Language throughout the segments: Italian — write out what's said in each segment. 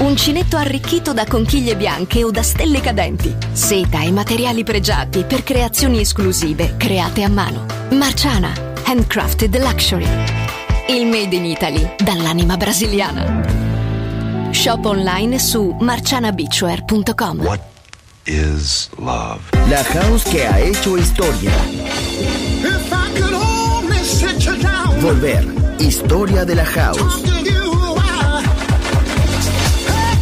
Uncinetto arricchito da conchiglie bianche o da stelle cadenti. Seta e materiali pregiati per creazioni esclusive create a mano. Marciana, handcrafted luxury. Il made in Italy dall'anima brasiliana. Shop online su marcianabeachwear.com. What is love? La house que ha hecho historia. If I could only sit you down, Volver. Historia de la house.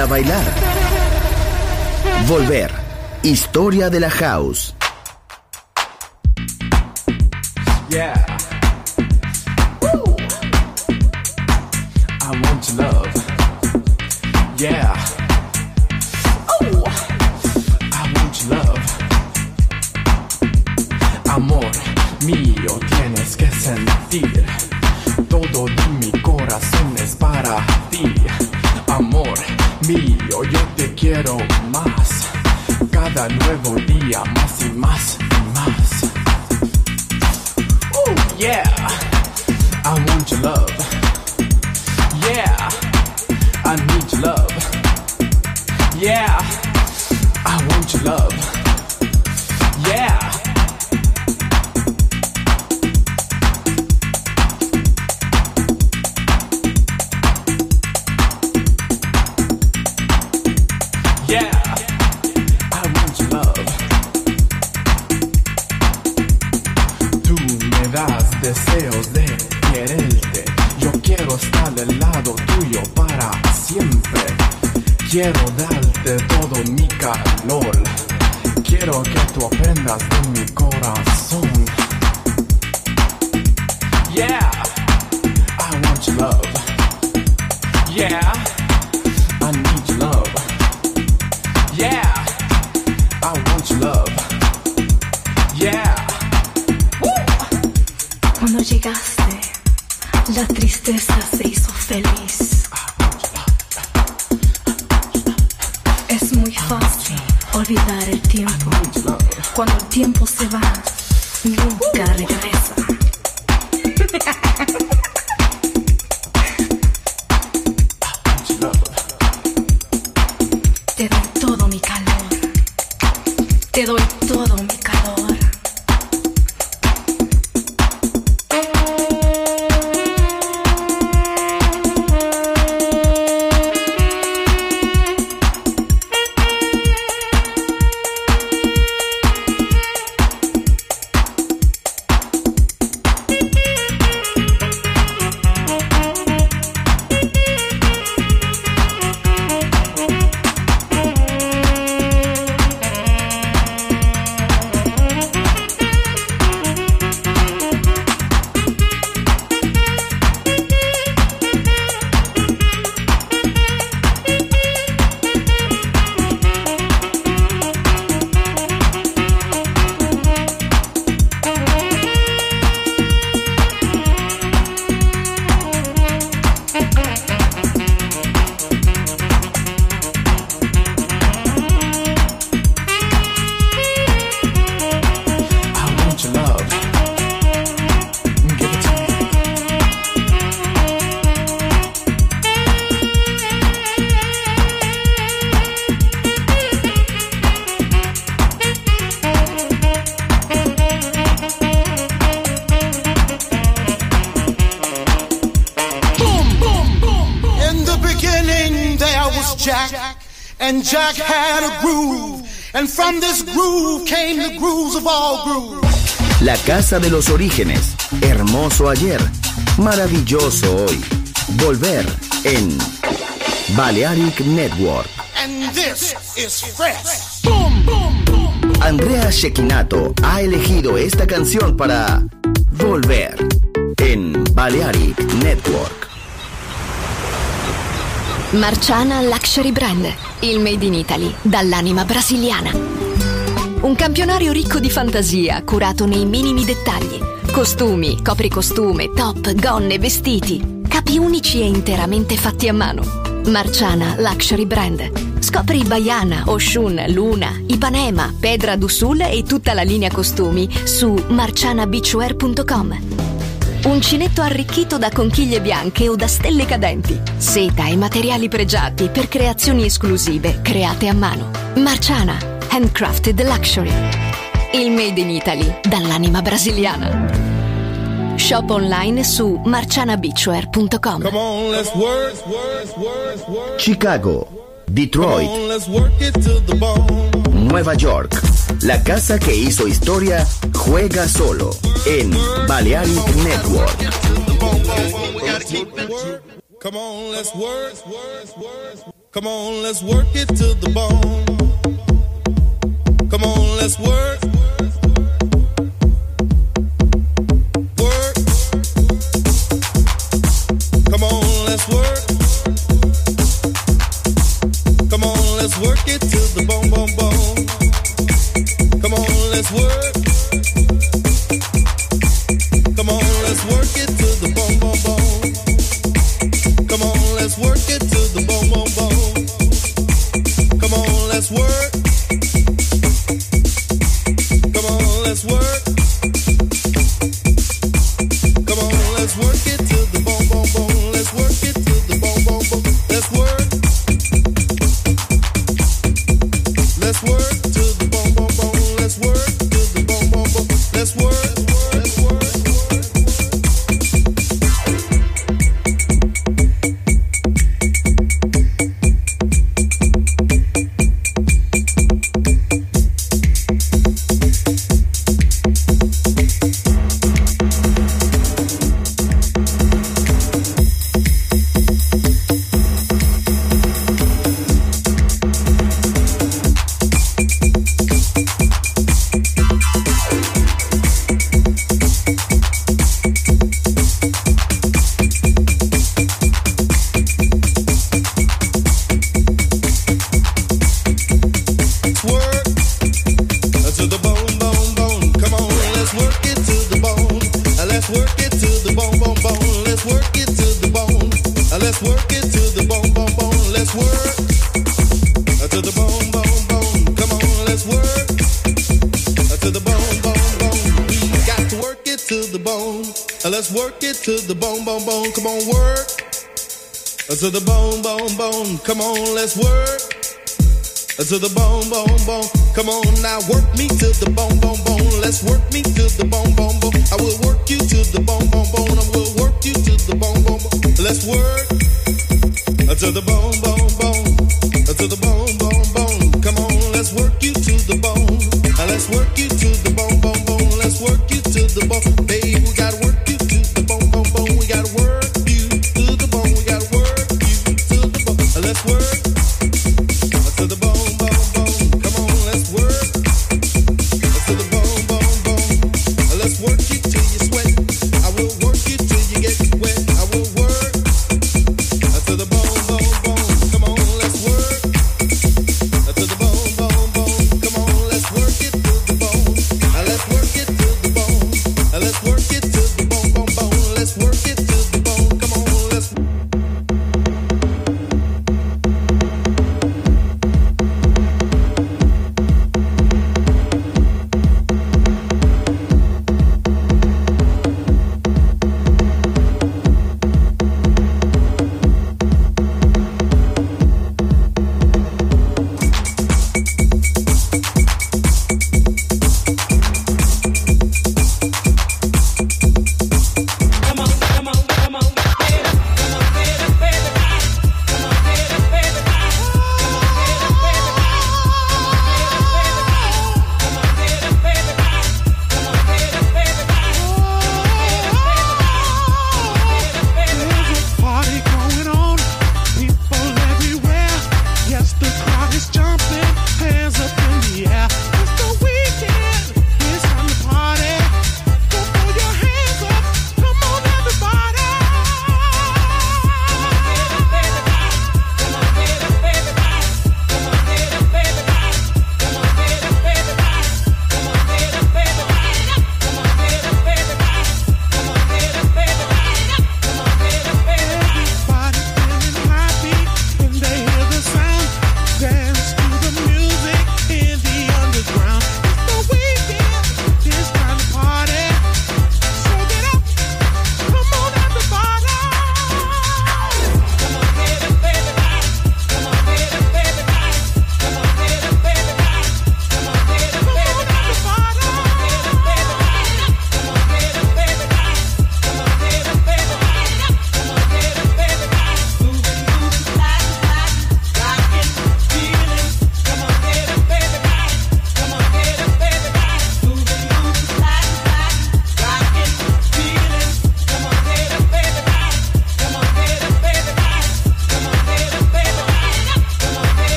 A bailar. Volver. Historia de la house. Yeah. Woo. I want your love. Yeah. Oh. I want your love. Amor mío, tienes que sentir. Más. Cada nuevo día, más y más. Quiero casa de los orígenes. Hermoso ayer. Maravilloso hoy. Volver en Balearic Network. And this is fresh. Andrea Shekinato ha elegido esta canción para Volver en Balearic Network. Marciana Luxury Brand, il made in Italy dall'anima brasiliana. Un campionario ricco di fantasia, curato nei minimi dettagli. Costumi, copricostume, top, gonne, vestiti. Capi unici e interamente fatti a mano. Marciana Luxury Brand. Scopri Baiana, Oshun, Luna, Ipanema, Pedra d'Usul e tutta la linea costumi su marcianabeachwear.com. Uncinetto arricchito da conchiglie bianche o da stelle cadenti. Seta e materiali pregiati per creazioni esclusive create a mano. Marciana, handcrafted luxury. Il made in Italy dall'anima brasiliana. Shop online su marcianabeachwear.com. Come on, let's work, work, work, work. Chicago, Detroit, work. Nueva York. La casa que hizo historia juega solo en Balearic Network. Come on, let's work. Come on, let's work it to the bone. Come on, let's work.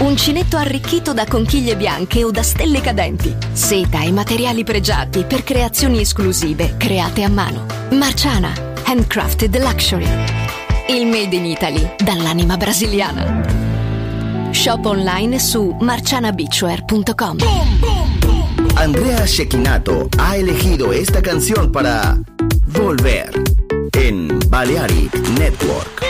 Uncinetto arricchito da conchiglie bianche o da stelle cadenti. Seta e materiali pregiati per creazioni esclusive create a mano. Marciana, handcrafted luxury. Il made in Italy dall'anima brasiliana. Shop online su marcianabeachwear.com. Andrea Shekinato ha elegido esta canción para volver en Balearic Network.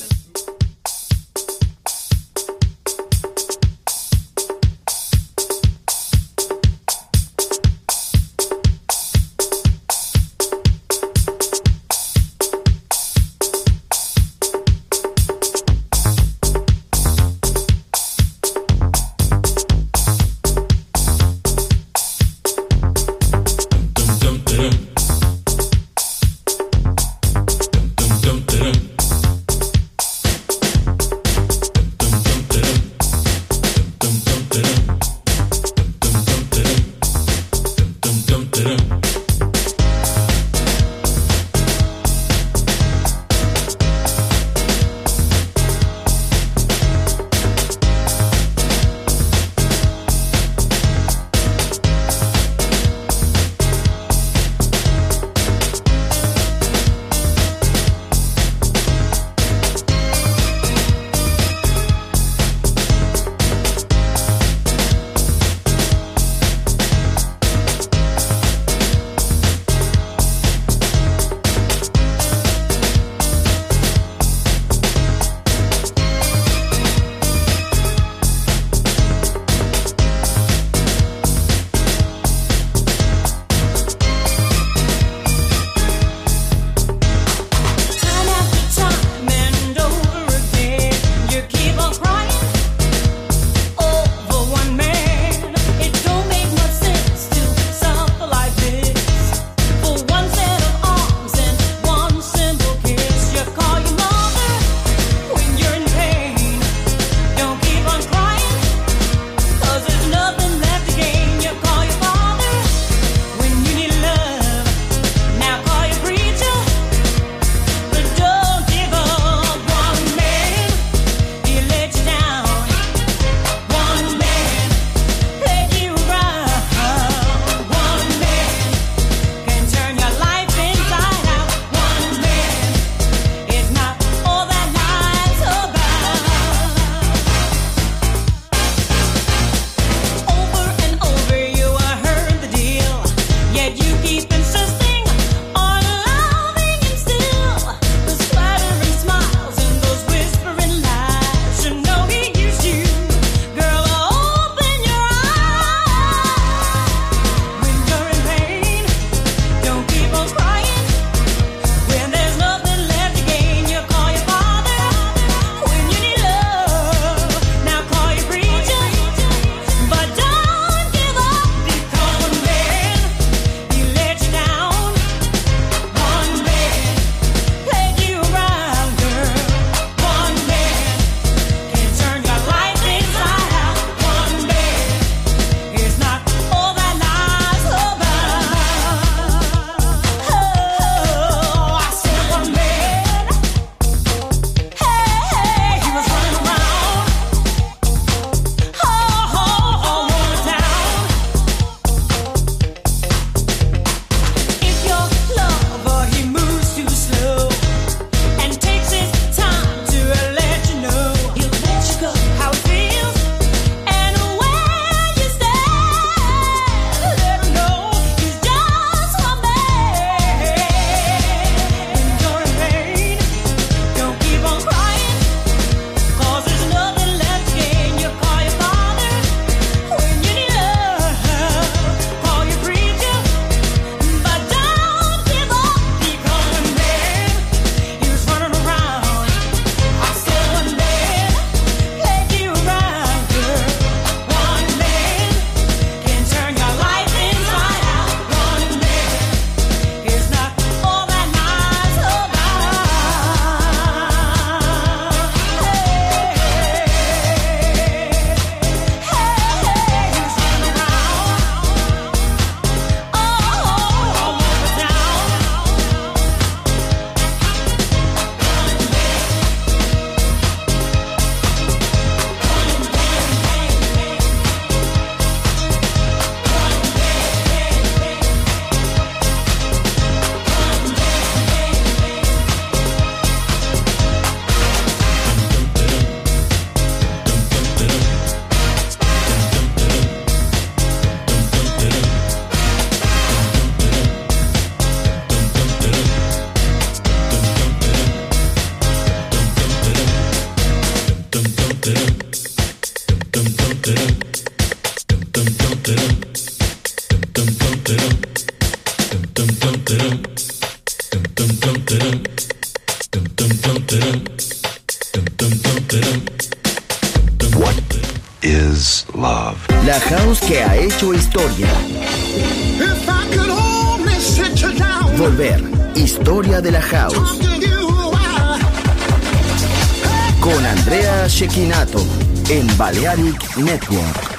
Balearic Network.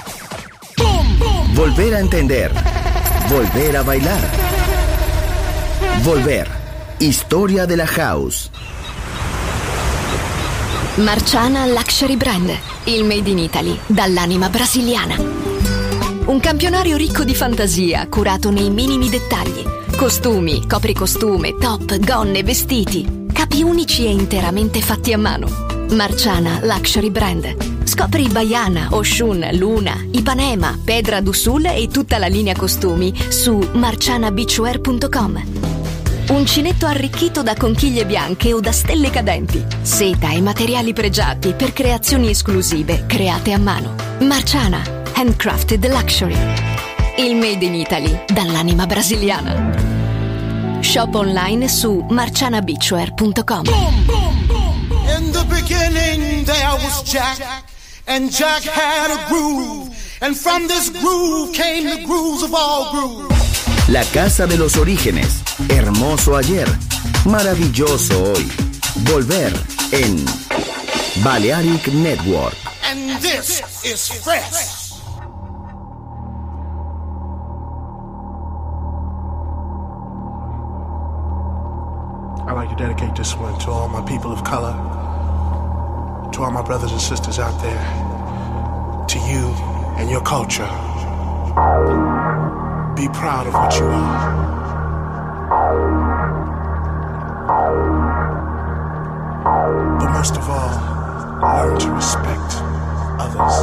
Volver a entender. Volver a bailar. Volver. Historia de la house. Marciana Luxury Brand, il made in Italy dall'anima brasiliana. Un campionario ricco di fantasia, curato nei minimi dettagli. Costumi, copricostume, top, gonne, vestiti. Capi unici e interamente fatti a mano. Marciana Luxury Brand. Scopri Baiana, Oshun, Luna, Ipanema, Pedra do Sul e tutta la linea costumi su marcianabeachwear.com. Uncinetto arricchito da conchiglie bianche o da stelle cadenti. Seta e materiali pregiati per creazioni esclusive create a mano. Marciana, handcrafted luxury. Il made in Italy dall'anima brasiliana. Shop online su marcianabeachwear.com. In the beginning there was Jack, and Jack had a groove, and from this groove came the grooves of all grooves. La casa de los orígenes. Hermoso ayer. Maravilloso hoy. Volver en Balearic Network. And this is fresh. I'd like to dedicate this one to all my people of color, to all my brothers and sisters out there, to you and your culture. Be proud of what you are. But most of all, learn to respect others.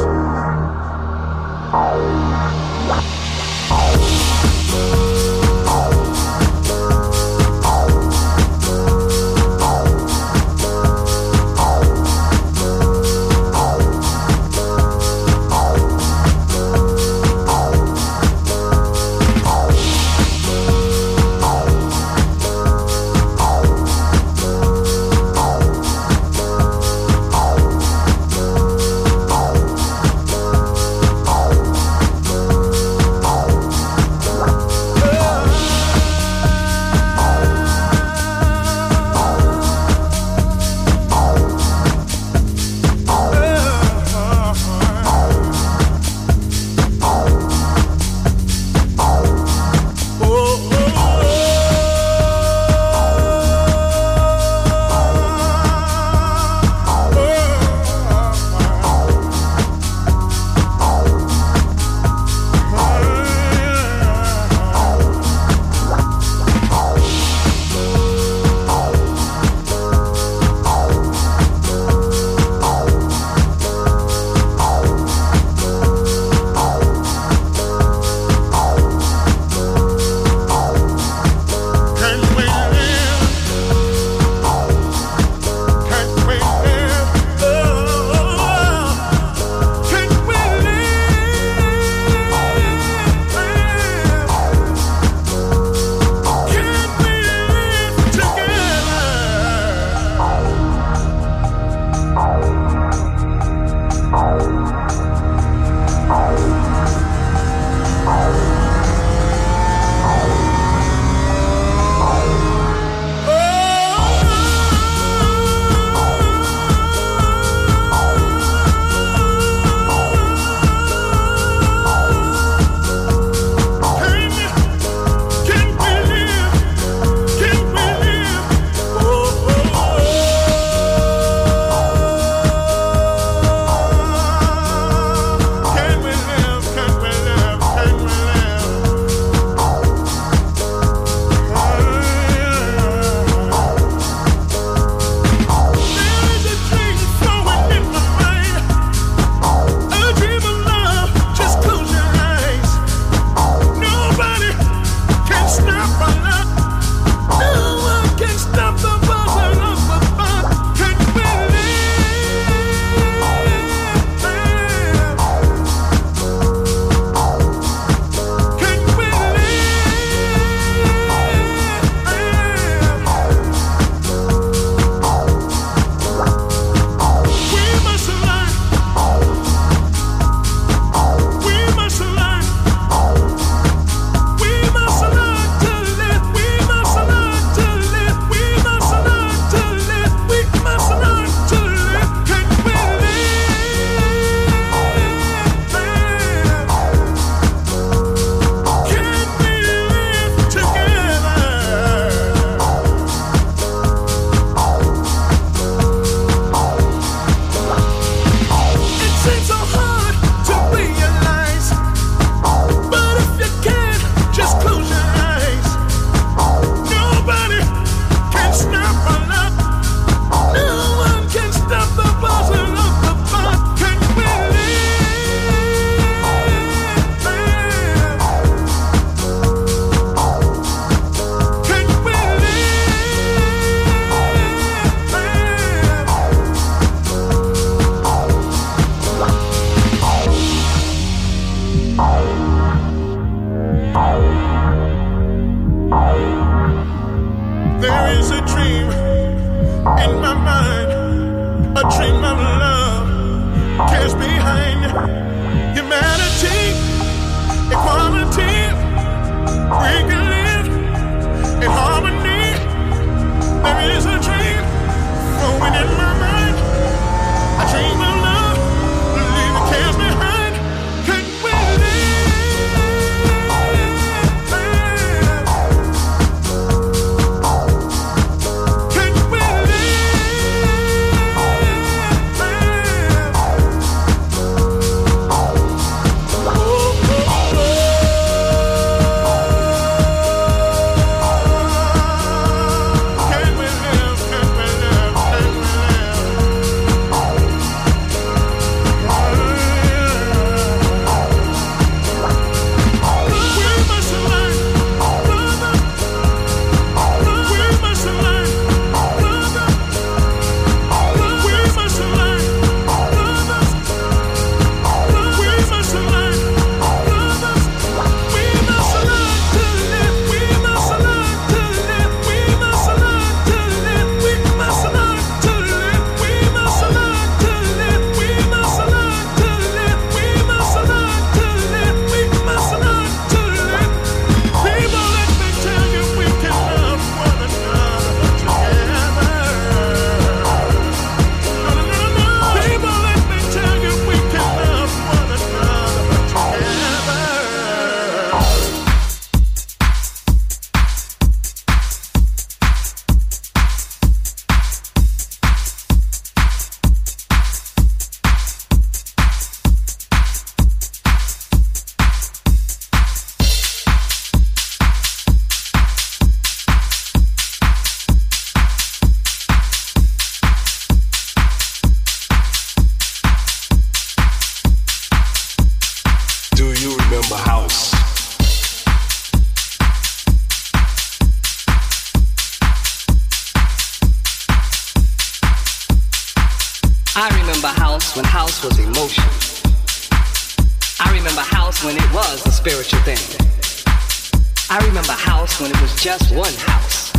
I remember house when it was just one house.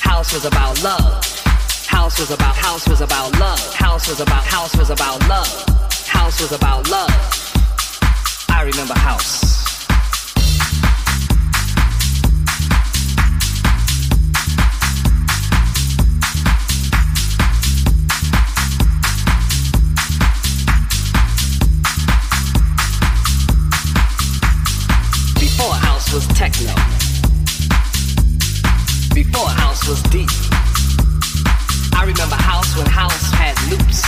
House was about love. House was about house was about love. House was about house was about love. House was about love. I remember house. Was techno. Before house was deep. I remember house when house had loops.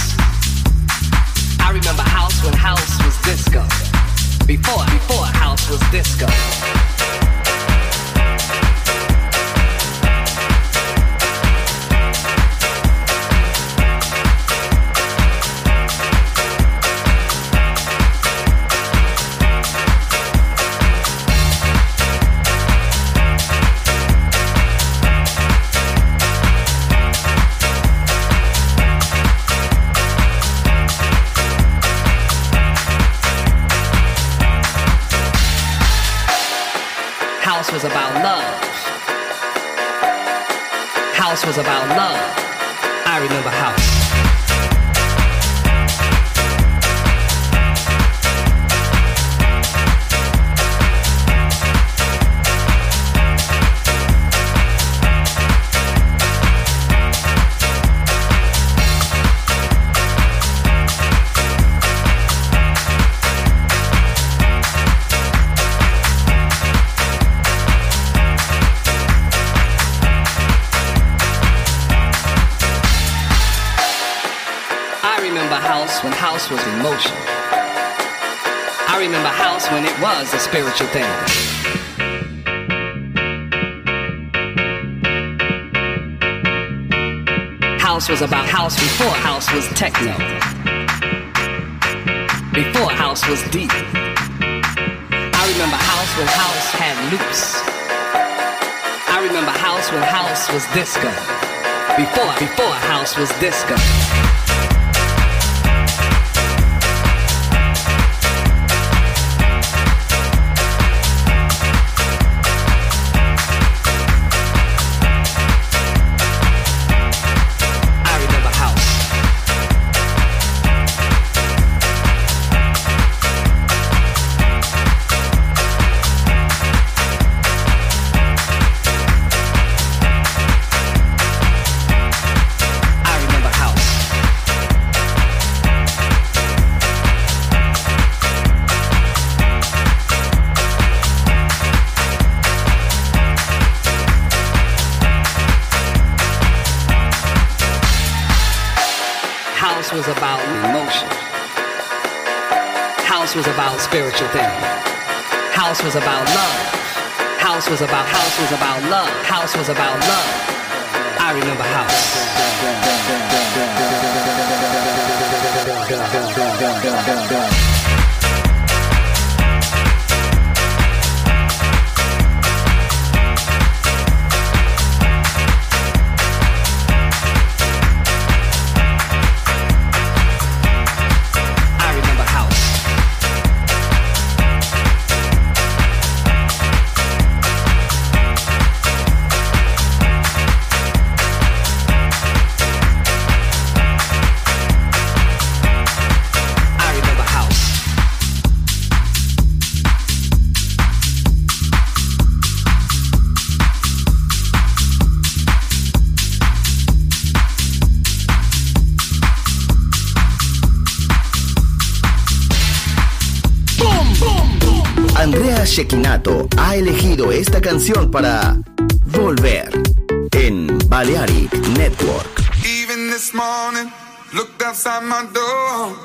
I remember house when house was disco. Before, before house was disco. Spiritual thing. House was about house before house was techno. Before house was deep. I remember house when house had loops. I remember house when house was disco. Before, before house was disco. House was about spiritual thing. House was about love. House was about house was about love. House was about love. I remember house. Elegido esta canción para Volver en Balearic Network. Even this morning, looked outside my door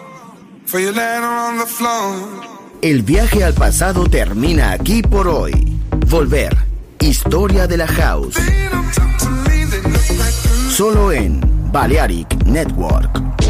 for your letter on the floor. El viaje al pasado termina aquí por hoy. Volver. Historia de la House. Solo en Balearic Network.